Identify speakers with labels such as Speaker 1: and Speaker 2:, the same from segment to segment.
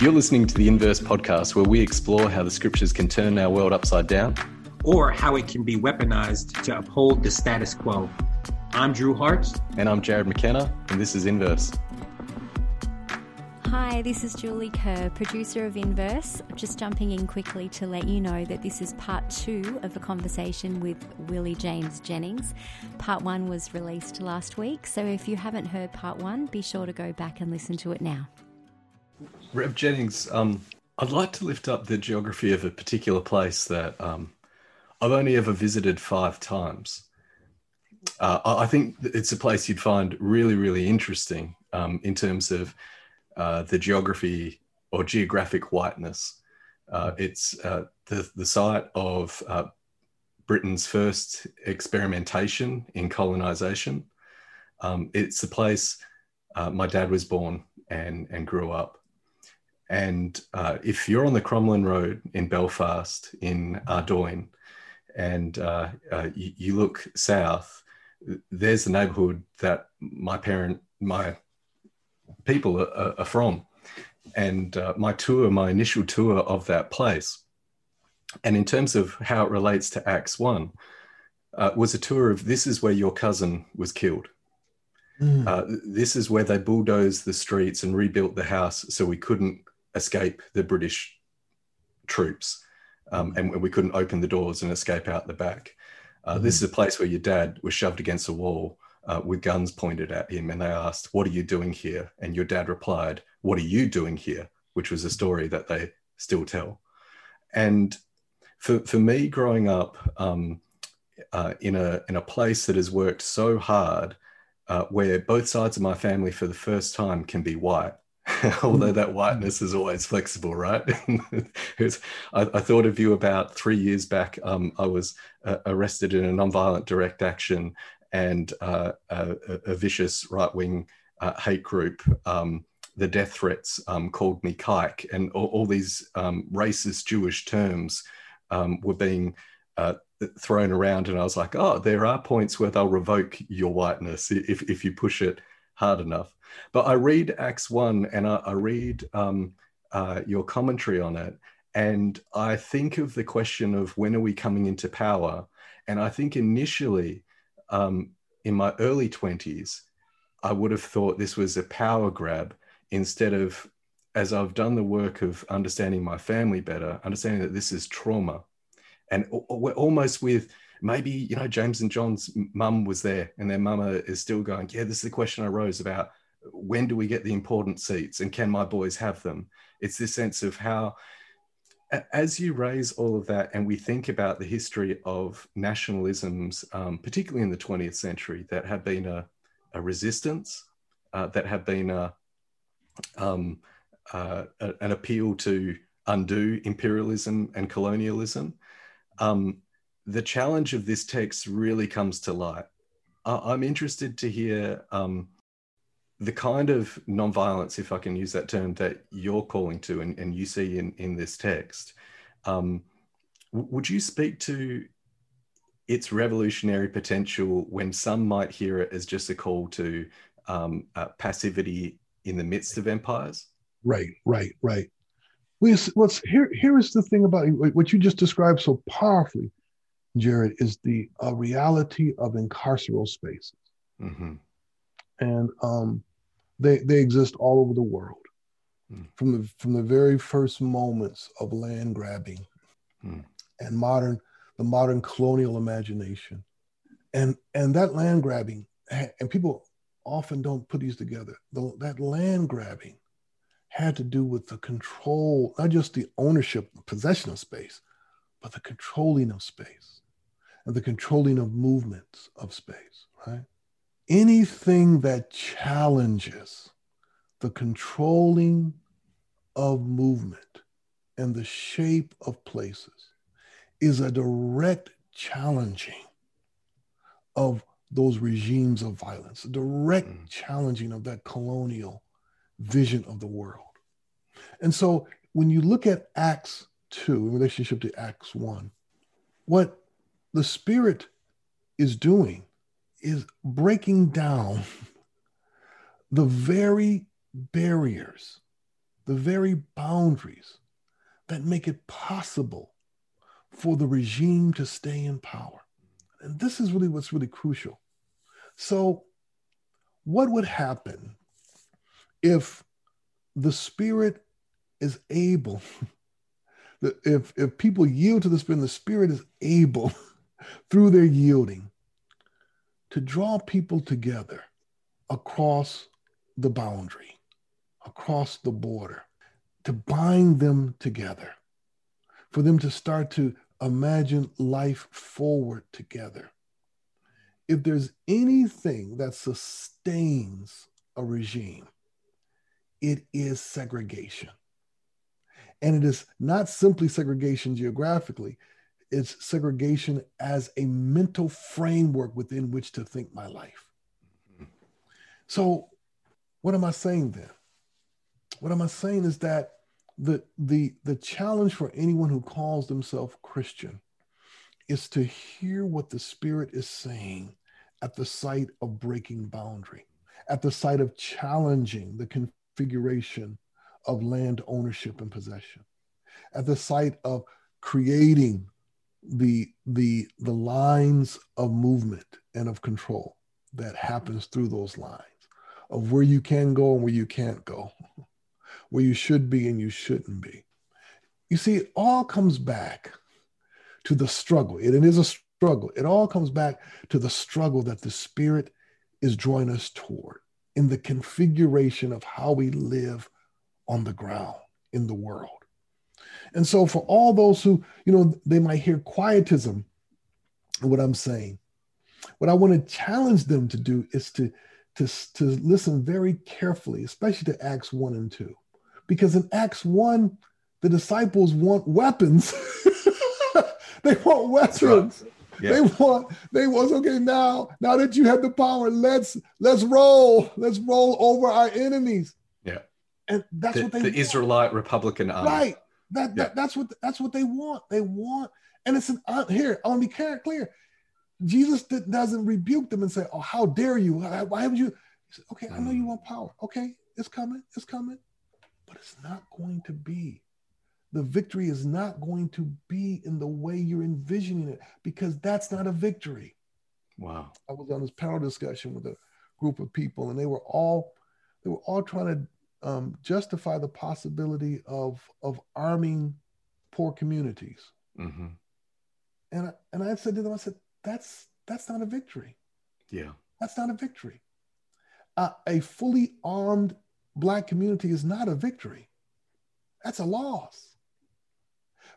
Speaker 1: You're listening to the Inverse podcast, where we explore how the scriptures can turn our world upside down
Speaker 2: or how it can be weaponized to uphold the status quo. I'm Drew Hart.
Speaker 1: And I'm Jarrod McKenna, and this is Inverse.
Speaker 3: Hi, this is Julie Kerr, producer of Inverse. Just jumping in quickly to let you know that this is part two of a conversation with Willie James Jennings. Part one was released last week, so if you haven't heard part one, be sure to go back and listen to it now.
Speaker 1: Rev Jennings, um, I'd like to lift up the geography of a particular place that um, I've only ever visited five times. Uh, I think it's a place you'd find really, really interesting um, in terms of uh, the geography or geographic whiteness. Uh, it's uh, the, the site of uh, Britain's first experimentation in colonization. Um, it's the place uh, my dad was born and, and grew up. And uh, if you're on the Crumlin Road in Belfast, in Ardoyne, and uh, uh, you, you, look south, there's the neighborhood that my parent, my people are, are from. And uh, my tour, my initial tour of that place, and in terms of how it relates to Acts 1, uh, was a tour of this is where your cousin was killed. Mm. this is where they bulldozed the streets and rebuilt the house so we couldn't escape the British troops, um, and we couldn't open the doors and escape out the back. Uh. This is a place where your dad was shoved against a wall uh, with guns pointed at him, and they asked, "What are you doing here?" And your dad replied, "What are you doing here?" Which was a story that they still tell. And for for me, growing up um, uh, in a in a place that has worked so hard, uh, where both sides of my family for the first time can be white although that whiteness is always flexible, right? I, I, thought of you about three years back. Um, I was uh, arrested in a nonviolent direct action and uh, a, a, vicious right wing uh, hate group. Um, the death threats um, called me kike, and all, all these um, racist Jewish terms um, were being uh, thrown around. And I was like, oh, there are points where they'll revoke your whiteness if, if you push it hard enough. But I read Acts 1 and I, I read um, uh, your commentary on it. And I think of the question of when are we coming into power? And I think initially, um, in my early 20s, I would have thought this was a power grab instead of, as I've done the work of understanding my family better, understanding that this is trauma. And we're almost with maybe, you know, James and John's mum was there and their mama is still going, yeah, this is the question I rose about when do we get the important seats and can my boys have them? It's this sense of how, as you raise all of that and we think about the history of nationalisms, um, particularly in the 20th century, that have been a, a resistance, uh, that have been a, um, uh, an appeal to undo imperialism and colonialism. Um, the challenge of this text really comes to light. I'm interested to hear um, the kind of nonviolence, if I can use that term, that you're calling to and, and you see in, in this text, um, would you speak to its revolutionary potential when some might hear it as just a call to um, uh, passivity in the midst of empires?
Speaker 4: Right, right, right. What's here? Here is the thing about what you just described so powerfully, Jarrod, is the uh, reality of incarceral spaces. Mm-hmm and um, they they exist all over the world. Mm. From the from the very first moments of land grabbing mm. and modern the modern colonial imagination, and and that land grabbing and people often don't put these together. The, that land grabbing had to do with the control, not just the ownership, possession of space, but the controlling of space the controlling of movements of space, right? anything that challenges the controlling of movement and the shape of places is a direct challenging of those regimes of violence, a direct mm. challenging of that colonial vision of the world. And so when you look at Acts 2 in relationship to Acts 1, what the Spirit is doing is breaking down the very barriers the very boundaries that make it possible for the regime to stay in power. And this is really what's really crucial. So, what would happen if the spirit is able, if, if people yield to the spirit, the spirit is able through their yielding to draw people together across the boundary, across the border, to bind them together, for them to start to imagine life forward together. If there's anything that sustains a regime, it is segregation. And it is not simply segregation geographically, it's segregation as a mental framework within which to think my life. So, what am I saying then? What am I saying is that the, the, the challenge for anyone who calls themselves Christian is to hear what the Spirit is saying at the site of breaking boundary, at the site of challenging the configuration of land ownership and possession, at the site of creating the, the, the lines of movement and of control that happens through those lines of where you can go and where you can't go, where you should be and you shouldn't be. You see, it all comes back to the struggle. It, it is a struggle. It all comes back to the struggle that the Spirit is drawing us toward in the configuration of how we live on the ground in the world. And so, for all those who, you know, they might hear quietism, what I'm saying, what I want to challenge them to do is to to, to listen very carefully, especially to Acts 1 and 2. Because in Acts 1, the disciples want weapons. they want weapons. Right. Yeah. They want, they want, okay, now, now that you have the power, let's let's roll. Let's roll over our enemies.
Speaker 1: Yeah.
Speaker 4: And that's
Speaker 1: the,
Speaker 4: what they
Speaker 1: the
Speaker 4: want.
Speaker 1: Israelite Republican Army.
Speaker 4: Right. That, yeah. that that's what that's what they want. They want, and it's an uh, here, I want to be clear. Jesus doesn't rebuke them and say, "Oh, how dare you? Why haven't you?" He said, "Okay, I know you mm. want power. Okay, it's coming. It's coming, but it's not going to be. The victory is not going to be in the way you're envisioning it because that's not a victory."
Speaker 1: Wow.
Speaker 4: I was on this panel discussion with a group of people, and they were all they were all trying to um, justify the possibility of of arming poor communities. Mm-hmm. And I, and I said to them, I said, that's that's not a victory.
Speaker 1: Yeah,
Speaker 4: that's not a victory. Uh, a fully armed black community is not a victory. That's a loss.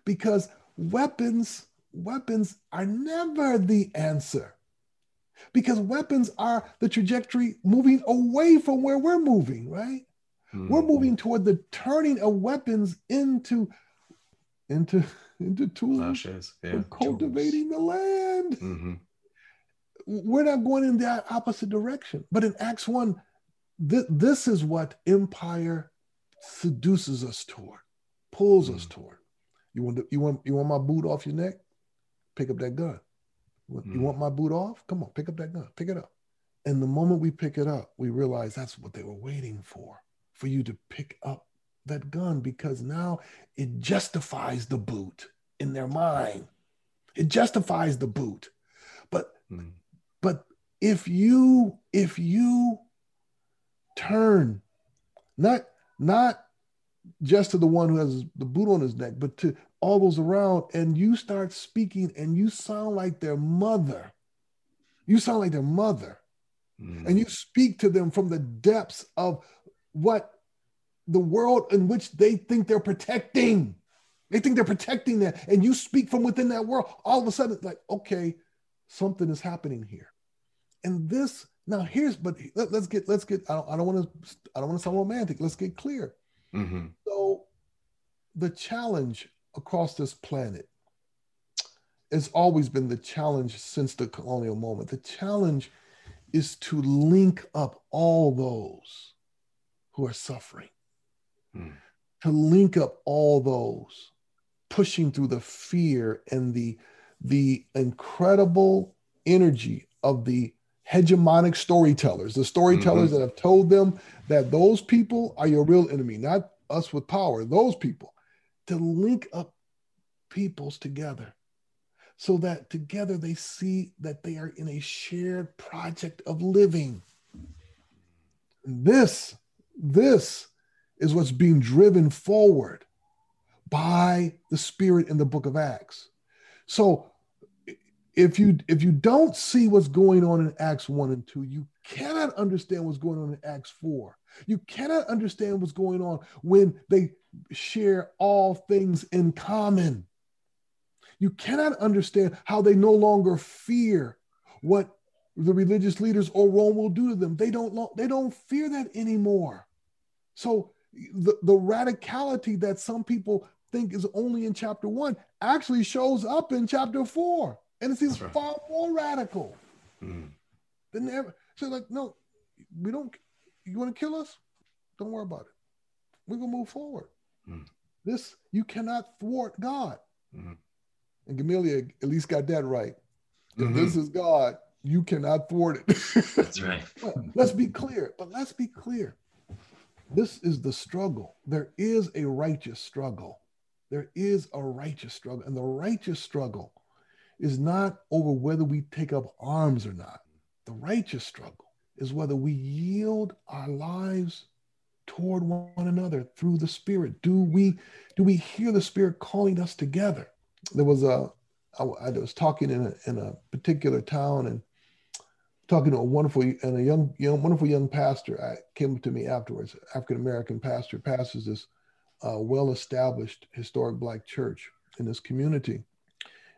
Speaker 4: Because weapons weapons are never the answer. Because weapons are the trajectory moving away from where we're moving, right? Mm-hmm. We're moving toward the turning of weapons into into into tools yeah. cultivating the land. Mm-hmm. We're not going in that opposite direction. But in Acts 1, th- this is what empire seduces us toward, pulls mm-hmm. us toward. You want, the, you, want, you want my boot off your neck? Pick up that gun. You mm-hmm. want my boot off? Come on, pick up that gun, pick it up. And the moment we pick it up, we realize that's what they were waiting for, for you to pick up that gun because now it justifies the boot in their mind. It justifies the boot. But mm. but if you if you turn not not just to the one who has the boot on his neck, but to all those around, and you start speaking and you sound like their mother. You sound like their mother. Mm. And you speak to them from the depths of what the world in which they think they're protecting. They think they're protecting that. And you speak from within that world. All of a sudden, it's like, okay, something is happening here. And this, now here's, but let, us get, let's get, I don't, I don't want to, I don't want to sound romantic. Let's get clear. Mm-hmm. So the challenge across this planet has always been the challenge since the colonial moment. The challenge is to link up all those who are suffering mm. to link up all those, pushing through the fear and the the incredible energy of the hegemonic storytellers, the storytellers mm-hmm. that have told them that those people are your real enemy, not us with power, those people, to link up peoples together so that together they see that they are in a shared project of living. This, this is what's being driven forward by the Spirit in the book of Acts. So if you if you don't see what's going on in Acts 1 and 2, you cannot understand what's going on in Acts 4. You cannot understand what's going on when they share all things in common. You cannot understand how they no longer fear what the religious leaders or Rome will do to them. They don't they don't fear that anymore. So the, the radicality that some people think is only in chapter one actually shows up in chapter four. And it seems right. far more radical mm. than ever. So, like, no, we don't, you want to kill us? Don't worry about it. We're going to move forward. Mm. This, you cannot thwart God. Mm. And Gamaliel at least got that right. If mm-hmm. this is God, you cannot thwart it.
Speaker 2: That's right.
Speaker 4: let's be clear. But let's be clear. This is the struggle. There is a righteous struggle. There is a righteous struggle. And the righteous struggle is not over whether we take up arms or not. The righteous struggle is whether we yield our lives toward one another through the spirit do we do we hear the spirit calling us together there was a I, was talking in a, in a particular town and talking to a wonderful and a young young wonderful young pastor I came to me afterwards African American pastor pastors this uh, well established historic black church in this community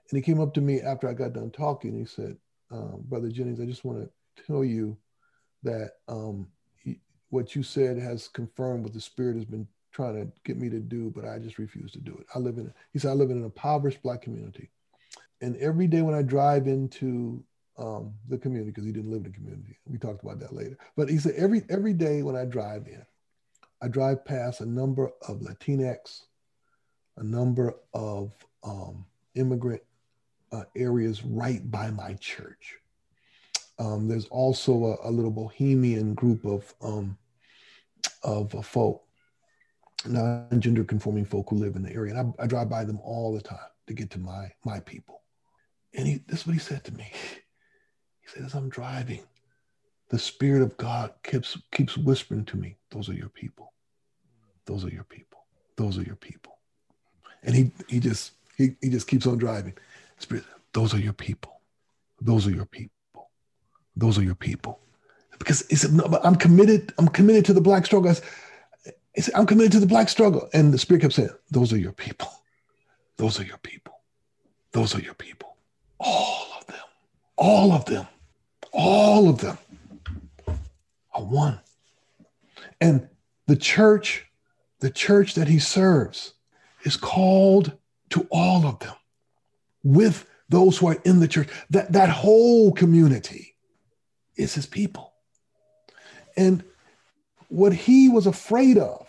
Speaker 4: and he came up to me after I got done talking. He said, um, Brother Jennings, I just want to tell you that um, he, what you said has confirmed what the Spirit has been trying to get me to do, but I just refuse to do it. I live in, he said, I live in an impoverished Black community. And every day when I drive into um, the community, because he didn't live in the community, we talked about that later. But he said, every, every day when I drive in, I drive past a number of Latinx, a number of um, immigrant uh, areas right by my church. Um, there's also a, a, little bohemian group of um, of uh, folk, non-gender conforming folk who live in the area, and I, I, drive by them all the time to get to my my people. And he, this is what he said to me. As I'm driving, the Spirit of God keeps keeps whispering to me, "Those are your people. Those are your people. Those are your people." And he he just he, he just keeps on driving. Spirit, those are your people. Those are your people. Those are your people. Because he said, no, but I'm committed. I'm committed to the black struggle. Said, I'm committed to the black struggle. And the spirit kept saying, those are your people. Those are your people. Those are your people. All of them. All of them. All of them are one. And the church, the church that he serves, is called to all of them with those who are in the church. That, that whole community is his people. And what he was afraid of,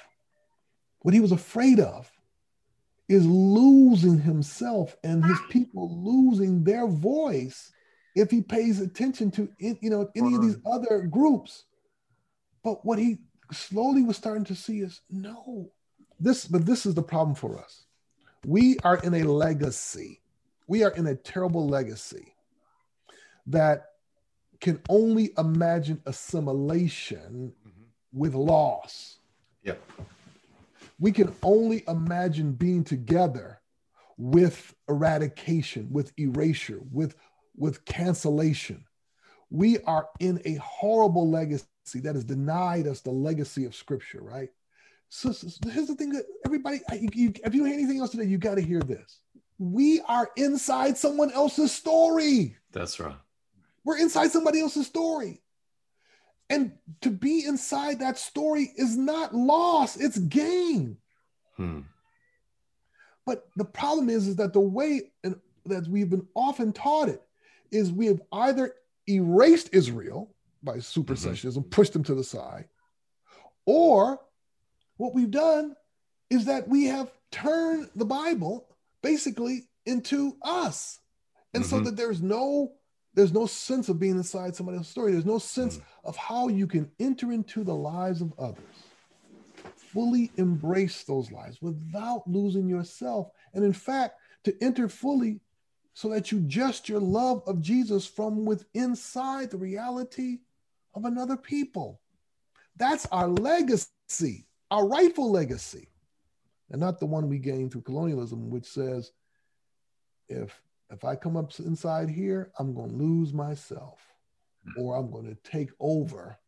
Speaker 4: what he was afraid of, is losing himself and his people losing their voice if he pays attention to you know any of these other groups. But what he slowly was starting to see is no, this, but this is the problem for us. We are in a legacy we are in a terrible legacy that can only imagine assimilation mm-hmm. with loss.
Speaker 1: Yep.
Speaker 4: We can only imagine being together with eradication, with erasure, with, with cancellation. We are in a horrible legacy that has denied us the legacy of Scripture, right? So, so here's the thing that everybody, you, you, if you hear anything else today, you got to hear this we are inside someone else's story.
Speaker 1: That's right.
Speaker 4: We're inside somebody else's story. And to be inside that story is not loss, it's gain. Hmm. But the problem is, is that the way that we've been often taught it is we have either erased Israel by supersessionism, mm-hmm. pushed them to the side, or what we've done is that we have turned the Bible basically into us. And mm-hmm. so that there's no there's no sense of being inside somebody else's story. There's no sense mm. of how you can enter into the lives of others fully embrace those lives without losing yourself. And in fact, to enter fully so that you just your love of Jesus from within inside the reality of another people. That's our legacy, our rightful legacy, and not the one we gained through colonialism, which says, if if I come up inside here, I'm going to lose myself, or I'm going to take over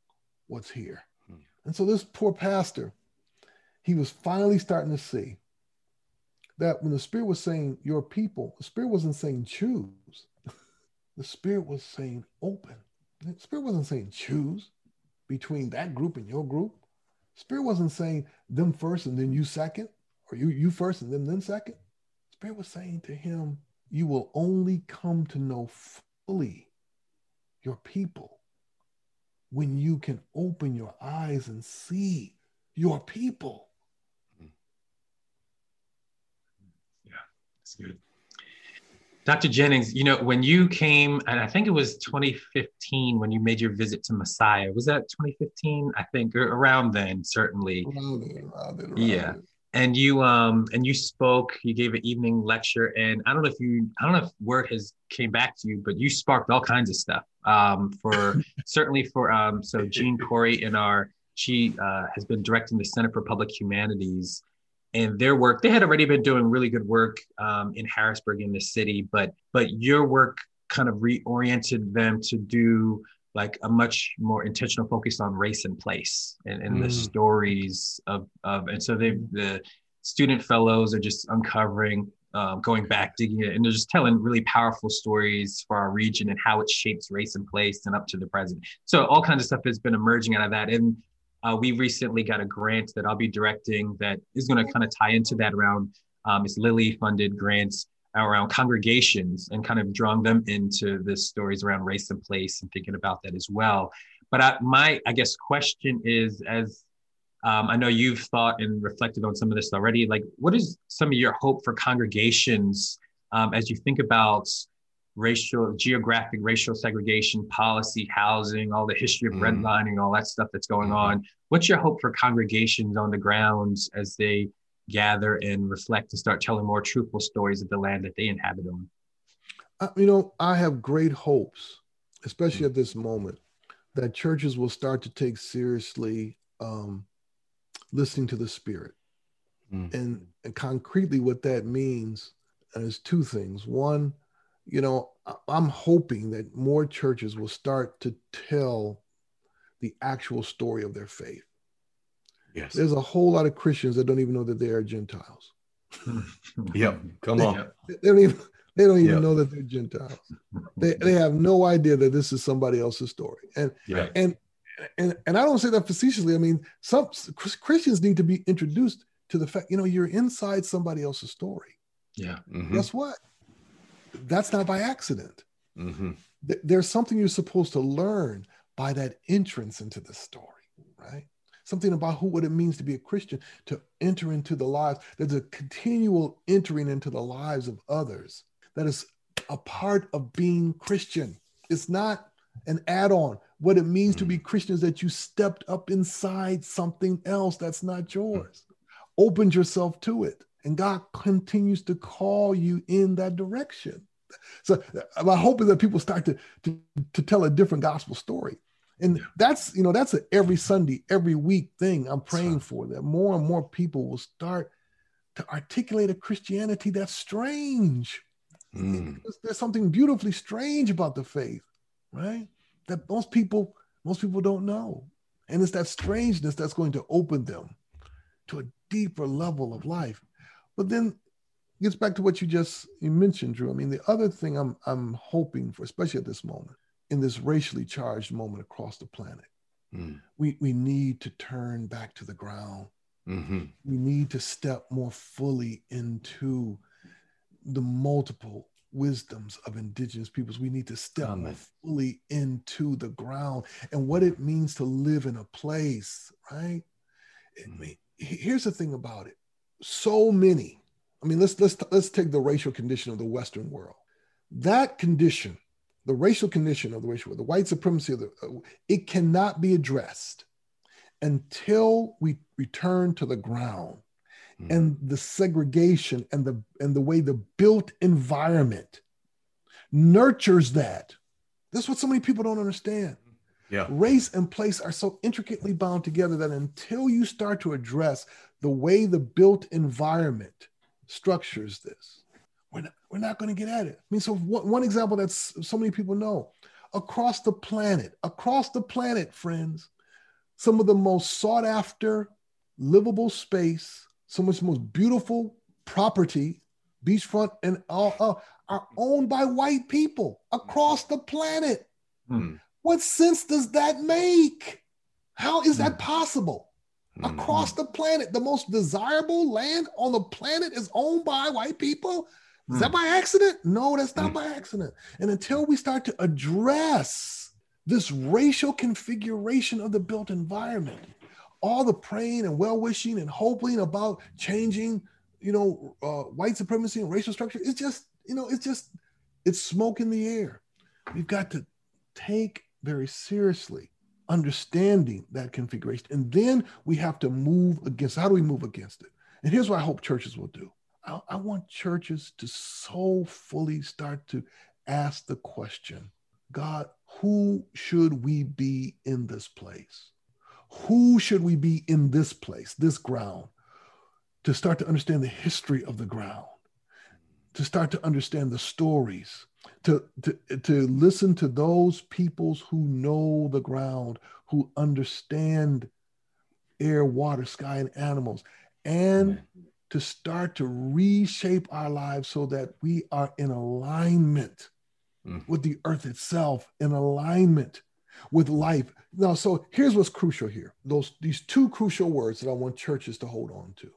Speaker 4: what's here. Hmm. And so this poor pastor, he was finally starting to see that when the Spirit was saying your people, the Spirit wasn't saying choose. the Spirit was saying open. The Spirit wasn't saying choose between that group and your group. Spirit wasn't saying them first and then you second, or you you first and then then second. Spirit was saying to him, you will only come to know fully your people when you can open your eyes and see your people.
Speaker 2: Yeah, that's good. Dr. Jennings, you know, when you came, and I think it was 2015 when you made your visit to Messiah. Was that 2015? I think around then, certainly. Around it, around it, around yeah. It. And you um and you spoke, you gave an evening lecture, and I don't know if you I don't know if word has came back to you, but you sparked all kinds of stuff. Um for certainly for um so Jean Corey in our she uh, has been directing the Center for Public Humanities and their work they had already been doing really good work um, in harrisburg in the city but but your work kind of reoriented them to do like a much more intentional focus on race and place and, and mm. the stories of, of and so they the student fellows are just uncovering um, going back digging it and they're just telling really powerful stories for our region and how it shapes race and place and up to the present so all kinds of stuff has been emerging out of that and uh, we recently got a grant that I'll be directing that is going to kind of tie into that around um, it's Lilly funded grants around congregations and kind of drawing them into the stories around race and place and thinking about that as well. But I, my, I guess, question is as um, I know you've thought and reflected on some of this already. Like, what is some of your hope for congregations um, as you think about racial, geographic racial segregation, policy, housing, all the history of mm. redlining, all that stuff that's going mm-hmm. on. What's your hope for congregations on the grounds as they gather and reflect and start telling more truthful stories of the land that they inhabit on?
Speaker 4: Uh, you know, I have great hopes, especially mm. at this moment, that churches will start to take seriously um, listening to the Spirit. Mm. And, and concretely, what that means is two things. One, you know, I'm hoping that more churches will start to tell the actual story of their faith. Yes. There's a whole lot of Christians that don't even know that they are Gentiles.
Speaker 1: yep. Come
Speaker 4: they,
Speaker 1: on.
Speaker 4: They don't even they don't even yep. know that they're Gentiles. They they have no idea that this is somebody else's story. And yeah. and and and I don't say that facetiously. I mean, some Christians need to be introduced to the fact, you know, you're inside somebody else's story.
Speaker 2: Yeah.
Speaker 4: Mm-hmm. Guess what? That's not by accident. Mm-hmm. There's something you're supposed to learn by that entrance into the story, right? Something about who what it means to be a Christian, to enter into the lives. There's a continual entering into the lives of others that is a part of being Christian. It's not an add-on. What it means mm-hmm. to be mm. Christian is that you stepped up inside something else that's not yours, mm-hmm. opened yourself to it. And God continues to call you in that direction. So my hope is that people start to, to, to tell a different gospel story. And that's, you know, that's an every Sunday, every week thing I'm praying for that more and more people will start to articulate a Christianity that's strange. Mm. There's, there's something beautifully strange about the faith, right? That most people, most people don't know. And it's that strangeness that's going to open them to a deeper level of life. But then gets back to what you just you mentioned, Drew. I mean, the other thing I'm I'm hoping for, especially at this moment, in this racially charged moment across the planet, mm. we we need to turn back to the ground. Mm-hmm. We need to step more fully into the multiple wisdoms of indigenous peoples. We need to step Amen. more fully into the ground and what it means to live in a place, right? Mm. I mean, here's the thing about it so many. I mean, let's let's let's take the racial condition of the Western world. That condition, the racial condition of the racial world, the white supremacy of the, uh, it cannot be addressed until we return to the ground mm. and the segregation and the and the way the built environment nurtures that. That's what so many people don't understand.
Speaker 1: Yeah.
Speaker 4: Race and place are so intricately bound together that until you start to address the way the built environment structures this, we're not, we're not going to get at it. I mean, so one, one example that so many people know across the planet, across the planet, friends, some of the most sought after livable space, some of the most beautiful property, beachfront, and all uh, are owned by white people across the planet. Hmm. What sense does that make? How is that hmm. possible? Hmm. Across the planet, the most desirable land on the planet is owned by white people. Is that by accident? No, that's not by accident. And until we start to address this racial configuration of the built environment, all the praying and well wishing and hoping about changing, you know, uh, white supremacy and racial structure, it's just, you know, it's just, it's smoke in the air. We've got to take very seriously understanding that configuration. And then we have to move against, how do we move against it? And here's what I hope churches will do. I, I want churches to so fully start to ask the question God, who should we be in this place? Who should we be in this place, this ground? To start to understand the history of the ground, to start to understand the stories, to, to, to listen to those peoples who know the ground, who understand air, water, sky, and animals, and to start to reshape our lives so that we are in alignment mm. with the earth itself, in alignment with life. Now, so here's what's crucial here. Those these two crucial words that I want churches to hold on to: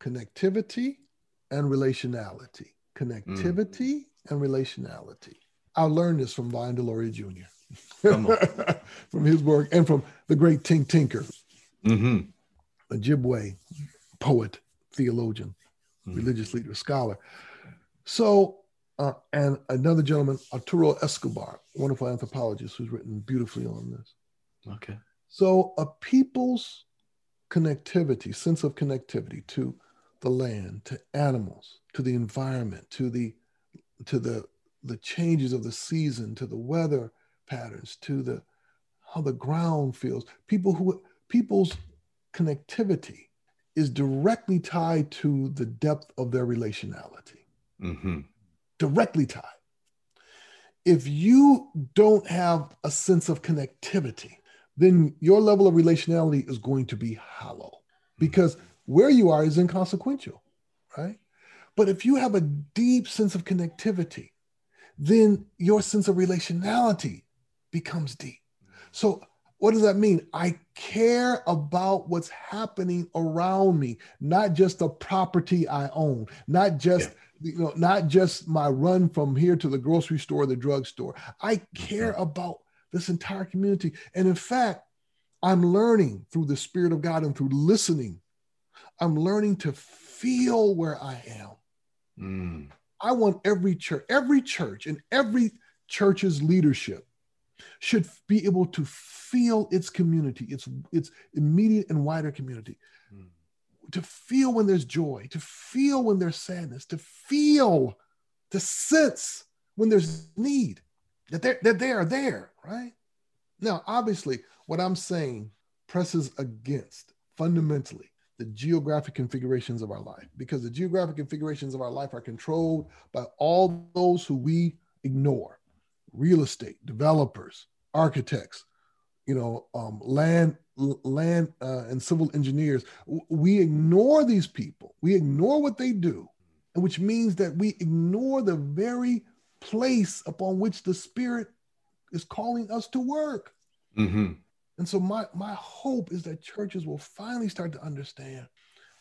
Speaker 4: connectivity and relationality. Connectivity mm. And relationality. I learned this from Vine Deloria Jr. from his work and from the great Tink Tinker, mm-hmm. Ojibwe poet theologian, mm-hmm. religious leader, scholar. So, uh, and another gentleman, Arturo Escobar, wonderful anthropologist who's written beautifully on this.
Speaker 1: Okay.
Speaker 4: So, a people's connectivity, sense of connectivity to the land, to animals, to the environment, to the to the the changes of the season, to the weather patterns, to the how the ground feels. People who people's connectivity is directly tied to the depth of their relationality. Mm-hmm. Directly tied. If you don't have a sense of connectivity, then your level of relationality is going to be hollow because where you are is inconsequential, right? But if you have a deep sense of connectivity, then your sense of relationality becomes deep. So what does that mean? I care about what's happening around me, not just the property I own, not just yeah. you know, not just my run from here to the grocery store, the drugstore. I care mm-hmm. about this entire community. And in fact, I'm learning through the Spirit of God and through listening. I'm learning to feel where I am. Mm. I want every church, every church, and every church's leadership should be able to feel its community, its its immediate and wider community. Mm. To feel when there's joy, to feel when there's sadness, to feel, to sense when there's need, that they're, that they are there, right? Now, obviously, what I'm saying presses against fundamentally the geographic configurations of our life because the geographic configurations of our life are controlled by all those who we ignore. Real estate developers architects you know um, land land uh, and civil engineers. We ignore these people. We ignore what they do which means that we ignore the very place upon which the spirit is calling us to work. Mm-hmm. And so my my hope is that churches will finally start to understand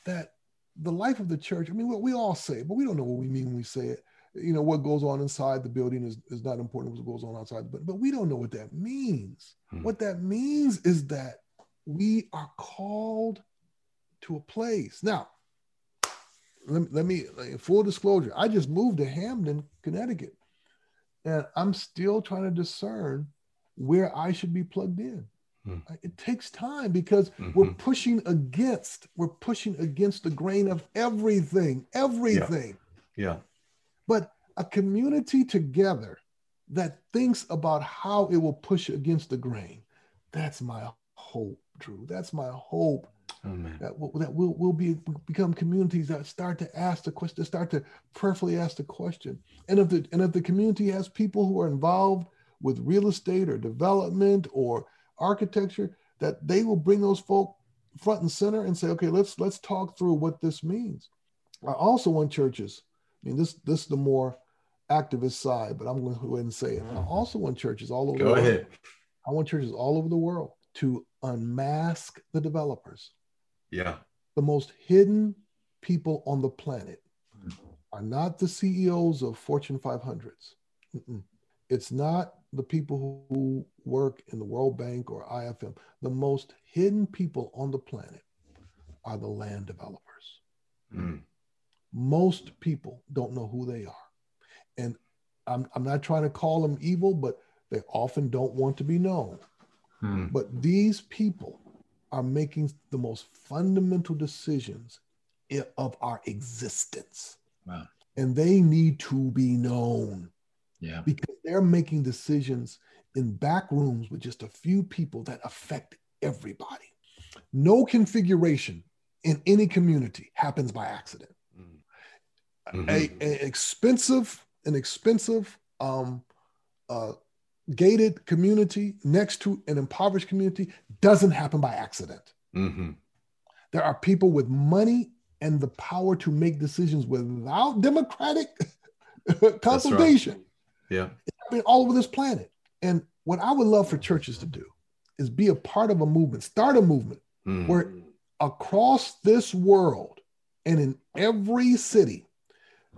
Speaker 4: that the life of the church i mean we, we all say but we don't know what we mean when we say it. You know what goes on inside the building is, is not important what goes on outside but but we don't know what that means. Hmm. what that means is that we are called to a place. Now let, let me full disclosure i just moved to hamden connecticut and i'm still trying to discern where i should be plugged in Mm. It takes time because mm-hmm. we're pushing against, we're pushing against the grain of everything, everything.
Speaker 1: Yeah. yeah.
Speaker 4: But a community together that thinks about how it will push against the grain, that's my hope, Drew. That's my hope. That we'll, that we'll, we'll be become communities that start to ask the question, start to prayerfully ask the question. And if the and if the community has people who are involved with real estate or development or architecture, that they will bring those folk front and center and say, okay, let's let's talk through what this means. I also want churches. I mean, this this is the more activist side, but I'm going to go ahead and say it. I also want churches all over.
Speaker 1: Go
Speaker 4: the
Speaker 1: ahead.
Speaker 4: World. I want churches all over the world to unmask the developers.
Speaker 1: Yeah.
Speaker 4: The most hidden people on the planet are not the CEOs of Fortune 500s. Mm-mm. It's not the people who work in the World Bank or IFM. The most hidden people on the planet are the land developers. Mm. Most people don't know who they are. And I'm, I'm not trying to call them evil, but they often don't want to be known. Mm. But these people are making the most fundamental decisions of our existence. Wow. And they need to be known.
Speaker 2: Yeah.
Speaker 4: Because they're making decisions in back rooms with just a few people that affect everybody. No configuration in any community happens by accident. Mm-hmm. A, a, expensive, an expensive, um, uh, gated community next to an impoverished community doesn't happen by accident. Mm-hmm. There are people with money and the power to make decisions without democratic consultation. Right.
Speaker 1: Yeah.
Speaker 4: It's happening all over this planet. And what I would love for churches to do is be a part of a movement, start a movement mm. where across this world and in every city,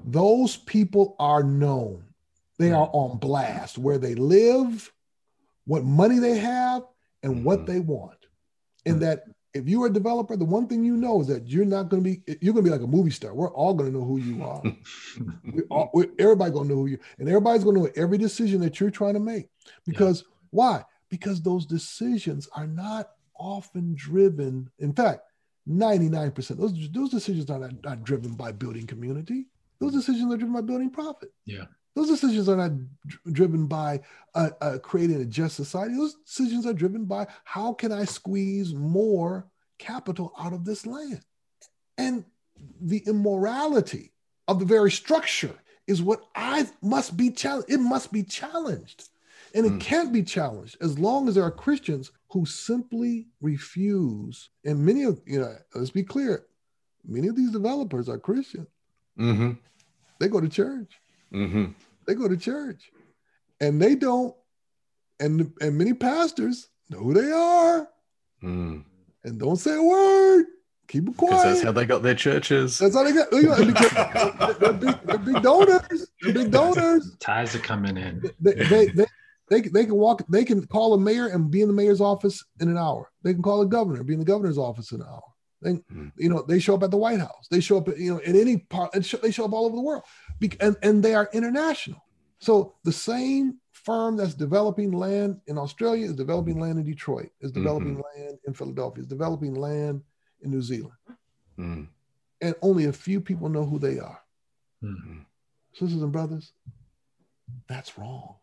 Speaker 4: those people are known. They mm. are on blast where they live, what money they have, and mm. what they want. And mm. that if you're a developer, the one thing you know is that you're not going to be, you're going to be like a movie star. We're all going to know who you are. we all, we, everybody going to know who you, and everybody's going to know every decision that you're trying to make. Because yeah. why? Because those decisions are not often driven. In fact, 99% those those decisions are not, not driven by building community. Those mm-hmm. decisions are driven by building profit.
Speaker 2: Yeah.
Speaker 4: Those decisions are not driven by uh, uh, creating a just society. Those decisions are driven by how can I squeeze more capital out of this land? And the immorality of the very structure is what I must be challenged. It must be challenged. And it mm. can't be challenged as long as there are Christians who simply refuse. And many of, you know, let's be clear, many of these developers are Christian. Mm-hmm. They go to church. Mm-hmm. They go to church, and they don't. And and many pastors know who they are, mm. and don't say a word. Keep it quiet.
Speaker 1: That's how they got their churches.
Speaker 4: That's how they got. You know, they're, big, they're big donors. They're big donors.
Speaker 2: Ties are coming in.
Speaker 4: They, they, they, they, they can walk. They can call a mayor and be in the mayor's office in an hour. They can call a governor, be in the governor's office in an hour. They, mm. you know, they show up at the White House. They show up, you know, in any part. They show up all over the world and, and they are international. So the same firm that's developing land in Australia is developing land in Detroit, is developing mm-hmm. land in Philadelphia, is developing land in New Zealand. Mm. And only a few people know who they are. Mm-hmm. Sisters and brothers, that's wrong.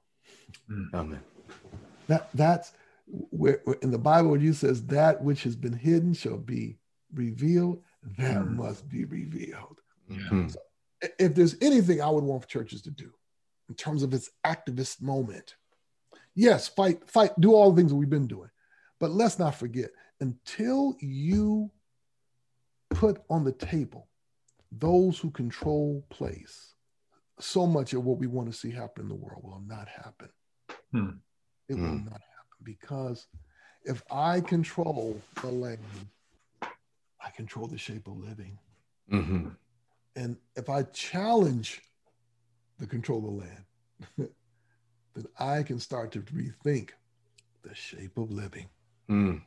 Speaker 1: Mm. Amen.
Speaker 4: That that's where, where, in the Bible where you says that which has been hidden shall be revealed, that mm. must be revealed. Yeah. So if there's anything I would want churches to do in terms of its activist moment, yes, fight, fight, do all the things that we've been doing. But let's not forget, until you put on the table those who control place, so much of what we want to see happen in the world will not happen. Hmm. It hmm. will not happen because if I control the land, I control the shape of living. Mm-hmm. And if I challenge the control of the land, then I can start to rethink the shape of living. Mm.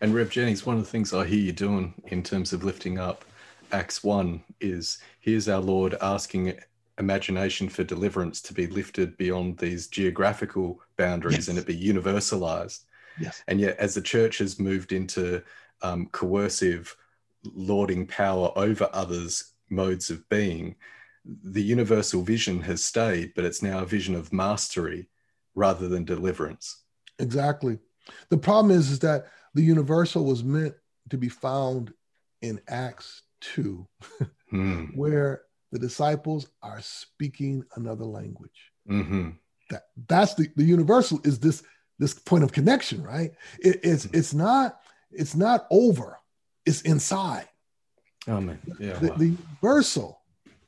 Speaker 1: And Rev Jennings, one of the things I hear you doing in terms of lifting up Acts 1 is here's our Lord asking imagination for deliverance to be lifted beyond these geographical boundaries yes. and it be universalized.
Speaker 4: Yes.
Speaker 1: And yet, as the church has moved into um, coercive, lording power over others' modes of being, the universal vision has stayed, but it's now a vision of mastery rather than deliverance.
Speaker 4: Exactly. The problem is, is that the universal was meant to be found in Acts 2,
Speaker 1: Hmm.
Speaker 4: where the disciples are speaking another language.
Speaker 1: Mm-hmm.
Speaker 4: That that's the, the universal is this this point of connection, right? It, it's it's not it's not over, it's inside.
Speaker 1: Oh man, yeah.
Speaker 4: The,
Speaker 1: wow.
Speaker 4: the universal,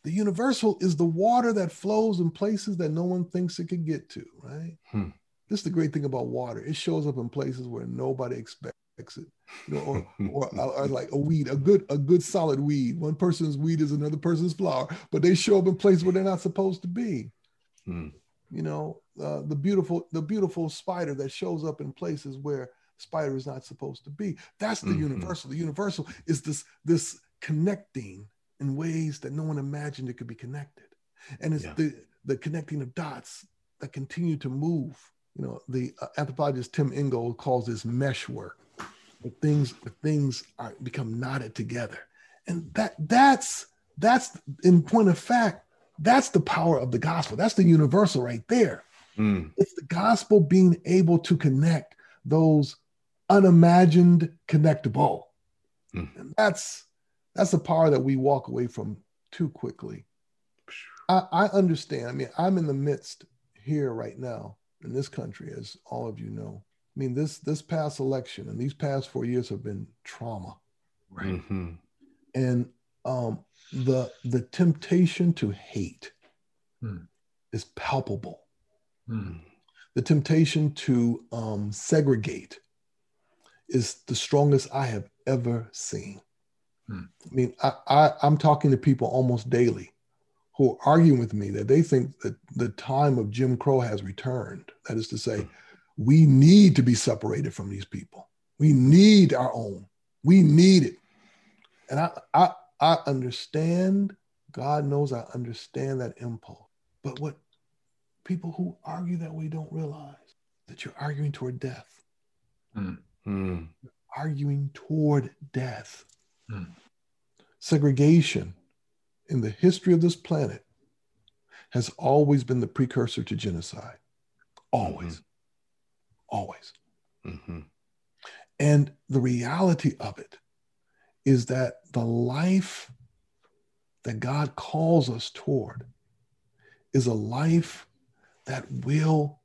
Speaker 4: the universal is the water that flows in places that no one thinks it could get to, right?
Speaker 1: Hmm.
Speaker 4: This is the great thing about water. It shows up in places where nobody expects it. You know, or, or, or like a weed, a good, a good solid weed. One person's weed is another person's flower, but they show up in places where they're not supposed to be.
Speaker 1: Hmm.
Speaker 4: You know, uh, the beautiful, the beautiful spider that shows up in places where spider is not supposed to be. That's the
Speaker 1: Mhm.
Speaker 4: universal. The universal is this this connecting in ways that no one imagined it could be connected, and it's
Speaker 1: Yeah.
Speaker 4: the the connecting of dots that continue to move. You know, the uh, anthropologist Tim Ingold calls this mesh work. The things the things are become knotted together, and that that's that's in point of fact that's the power of the gospel. That's the universal right there.
Speaker 1: Hmm.
Speaker 4: It's the gospel being able to connect those unimagined connectable.
Speaker 1: Mm.
Speaker 4: And that's that's the power that we walk away from too quickly. I, I understand. I mean, I'm in the midst here right now in this country, as all of you know. I mean, this this past election and these past four years have been trauma.
Speaker 2: Right.
Speaker 1: Mhm.
Speaker 4: and um, the the temptation to hate
Speaker 2: Hmm.
Speaker 4: is palpable.
Speaker 2: Hmm.
Speaker 4: The temptation to um, segregate is the strongest I have ever seen.
Speaker 2: Hmm.
Speaker 4: I mean, I, I, I'm talking to people almost daily who are arguing with me that they think that the time of Jim Crow has returned. That is to say, we need to be separated from these people. We need our own. We need it. And I, I, I understand, God knows I understand that impulse. But what people who argue that way don't realize that you're arguing toward death,
Speaker 1: Hmm.
Speaker 4: arguing toward death.
Speaker 2: Hmm.
Speaker 4: Segregation in the history of this planet has always been the precursor to genocide. Always. Always.
Speaker 1: Mhm.
Speaker 4: And the reality of it is that the life that God calls us toward is a life that will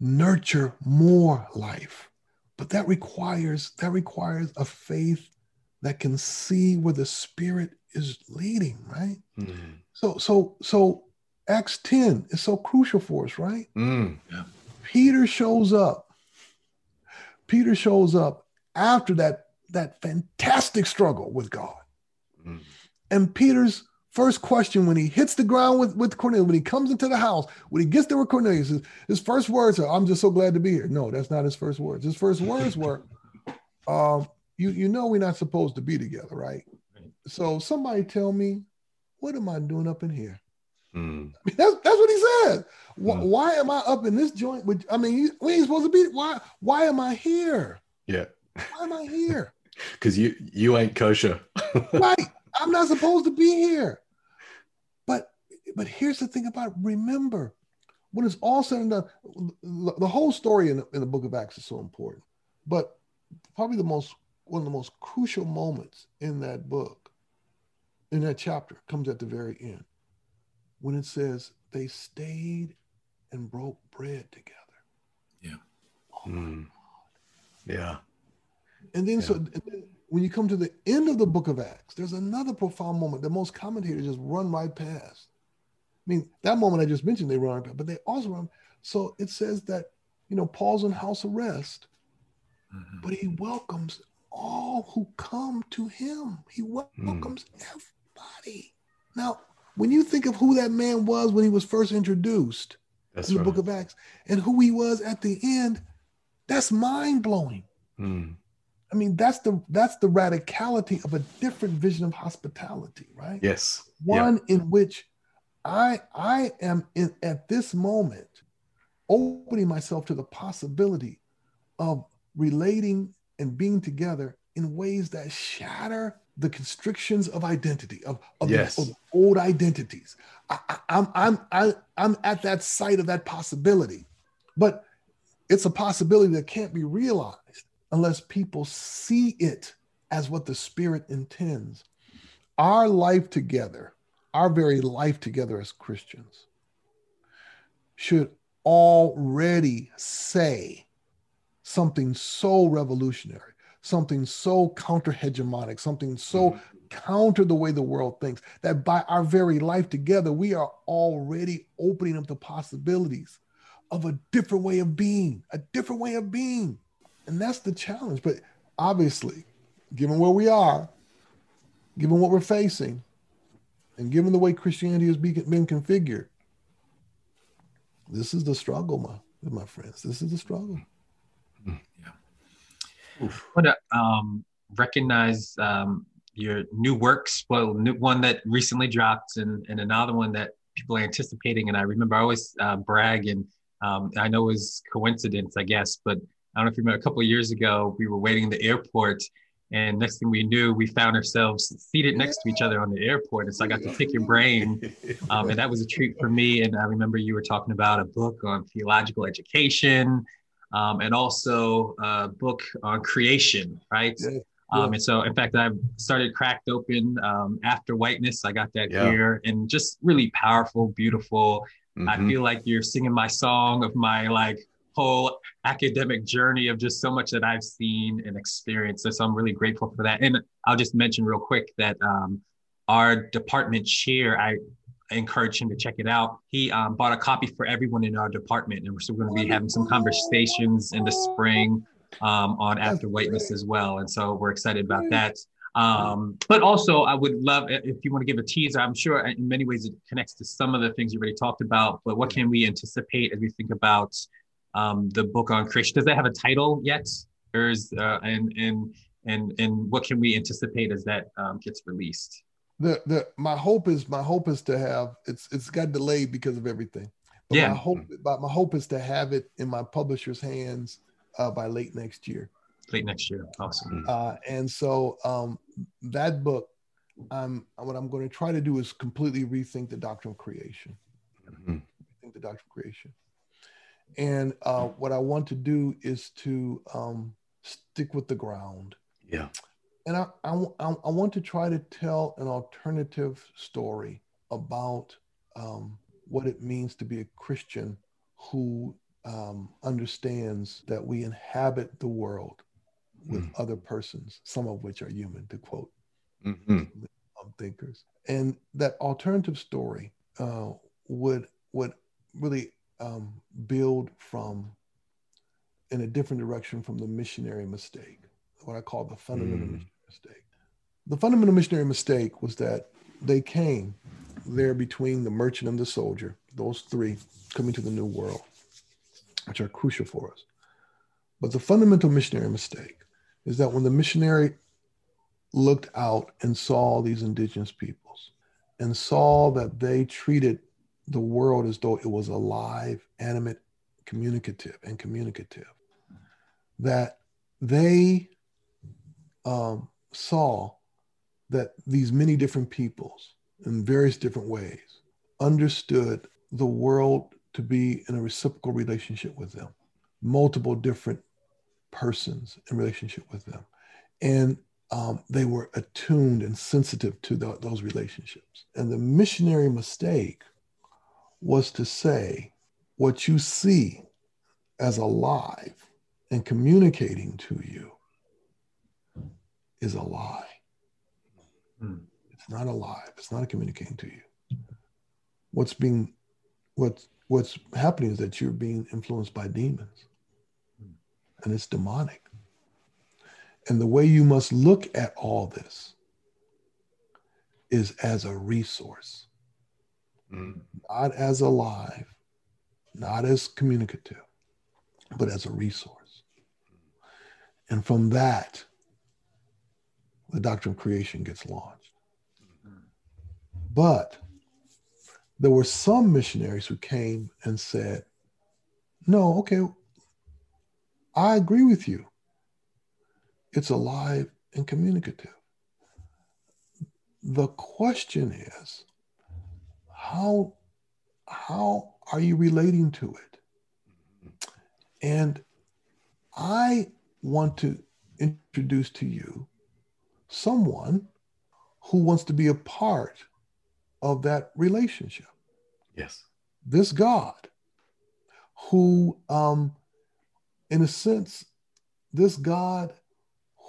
Speaker 4: nurture more life. But that requires that requires a faith that can see where the spirit is leading, right?
Speaker 1: Hmm.
Speaker 4: So so so Acts 10 is so crucial for us, right?
Speaker 1: Hmm.
Speaker 4: Peter shows up. Peter shows up after that, that fantastic struggle with God.
Speaker 1: Hmm.
Speaker 4: And Peter's first question when he hits the ground with, with Cornelius, when he comes into the house, when he gets there with Cornelius, his, his first words are, I'm just so glad to be here. No, that's not his first words. His first words were, um, you, you know we're not supposed to be together, right? So somebody tell me, what am I doing up in here?
Speaker 1: Hmm.
Speaker 4: I mean, that's that's what he says. Why,
Speaker 1: Mm.
Speaker 4: why am I up in this joint? With I mean, we ain't supposed to be. Why? Why am I here?
Speaker 1: Yeah,
Speaker 4: Why am I here?
Speaker 1: because you you ain't kosher.
Speaker 4: right. I'm not supposed to be here. But but here's the thing about it. remember when it's all said and done. The the whole story in the, in the Book of Acts is so important. But probably the most one of the most crucial moments in that book, in that chapter, comes at the very end when it says they stayed and broke bread together.
Speaker 2: Yeah.
Speaker 4: Oh my
Speaker 1: Hmm. Yeah.
Speaker 4: And then, so and then when you come to the end of the book of Acts, there's another profound moment that most commentators just run right past. I mean, that moment I just mentioned, they run right past, but they also run. So it says that, you know, Paul's in house arrest,
Speaker 2: Mhm.
Speaker 4: but he welcomes all who come to him. He
Speaker 1: Hmm.
Speaker 4: welcomes everybody. Now, when you think of who that man was when he was first introduced
Speaker 1: That's
Speaker 4: in the
Speaker 1: right.
Speaker 4: book of Acts and who he was at the end, that's mind blowing.
Speaker 1: Hmm.
Speaker 4: I mean, that's the that's the radicality of a different vision of hospitality, right?
Speaker 1: Yes. Yeah.
Speaker 4: One in which I I am in at this moment opening myself to the possibility of relating and being together in ways that shatter the constrictions of identity of, of,
Speaker 1: yes.
Speaker 4: the, of old identities. I, I, I'm I'm I, I'm at that site of that possibility, but it's a possibility that can't be realized unless people see it as what the Spirit intends. Our life together, our very life together as Christians, should already say something so revolutionary, something so counter hegemonic, something so mm-hmm. counter the way the world thinks that by our very life together, we are already opening up the possibilities of a different way of being, a different way of being. And that's the challenge. But obviously, given where we are, given what we're facing, and given the way Christianity has been configured, this is the struggle, my my friends. This is the struggle.
Speaker 2: Yeah. I want to um, recognize um, your new works. Well, new one that recently dropped, and, and another one that people are anticipating. And I remember I always uh, brag, and um, I know it was coincidence, I guess, but I don't know if you remember a couple years ago, we were waiting in the airport and next thing we knew, we found ourselves seated next to each other on the airport. And so I got to pick your brain. Um, and that was a treat for me. And I remember you were talking about a book on theological education um, and also a book on creation, right? Yeah. Um, and so, in fact, I've started cracked open um, after whiteness. I got that yeah. here, and just really powerful, beautiful. Mm-hmm. I feel like you're singing my song of my like whole academic journey of just so much that I've seen and experienced. So I'm really grateful for that. And I'll just mention real quick that um, our department chair, I, I encourage him to check it out. He um, bought a copy for everyone in our department, and we're still going to be having some conversations in the spring um, on after whiteness as well. And so we're excited about that. Um, but also, I would love if you want to give a teaser. I'm sure in many ways it connects to some of the things you already talked about. But what can we anticipate as we think about um, the book on creation. Does that have a title yet? Or is, uh, and, and, and, and what can we anticipate as that um, gets released?
Speaker 4: The, the, my hope is, my hope is to have, it's, it's got delayed because of everything. But yeah. my hope, but my hope is to have it in my publisher's hands uh, by late next year.
Speaker 2: Late next year. Awesome.
Speaker 4: Uh, and so um, that book, I'm, what I'm going to try to do is completely rethink the doctrine of creation. Mm-hmm. Rethink the doctrine of creation. And uh, what I want to do is to um, stick with the ground.
Speaker 1: Yeah.
Speaker 4: And I, I, I want to try to tell an alternative story about um, what it means to be a Christian who um, understands that we inhabit the world with mm. other persons, some of which are human, to quote mm-hmm. thinkers. And that alternative story uh, would would really um, build from in a different direction from the missionary mistake, what I call the fundamental mm. Mistake. The fundamental missionary mistake was that they came there between the merchant and the soldier, those three coming to the new world, which are crucial for us. But the fundamental missionary mistake is that when the missionary looked out and saw these indigenous peoples and saw that they treated the world as though it was alive, animate, communicative, and communicative. That they um, saw that these many different peoples in various different ways understood the world to be in a reciprocal relationship with them, multiple different persons in relationship with them. And um, they were attuned and sensitive to the, those relationships. And the missionary mistake was to say what you see as alive and communicating to you is a lie. Hmm. It's not alive. It's not communicating to you. What's being, what's what's happening is that you're being influenced by demons, hmm. and it's demonic. And the way you must look at all this is as a resource mm. not as alive, not as communicative, but as a resource. And from that, the doctrine of creation gets launched. But there were some missionaries who came and said, No, okay, I agree with you. it's alive and communicative. The question is, how, how are you relating to it? And I want to introduce to you someone who wants to be a part of that relationship.
Speaker 1: Yes.
Speaker 4: This God, who, um, in a sense, this God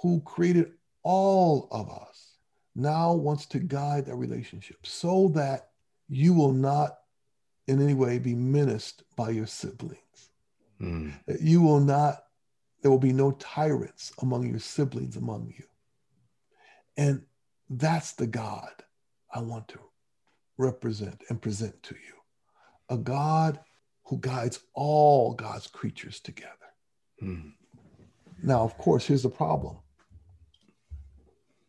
Speaker 4: who created all of us now wants to guide that relationship so that you will not in any way be menaced by your siblings. Mm. That you will not, there will be no tyrants among your siblings among you. And that's the God I want to represent and present to you. A God who guides all God's creatures together. Mm. Now, of course, here's the problem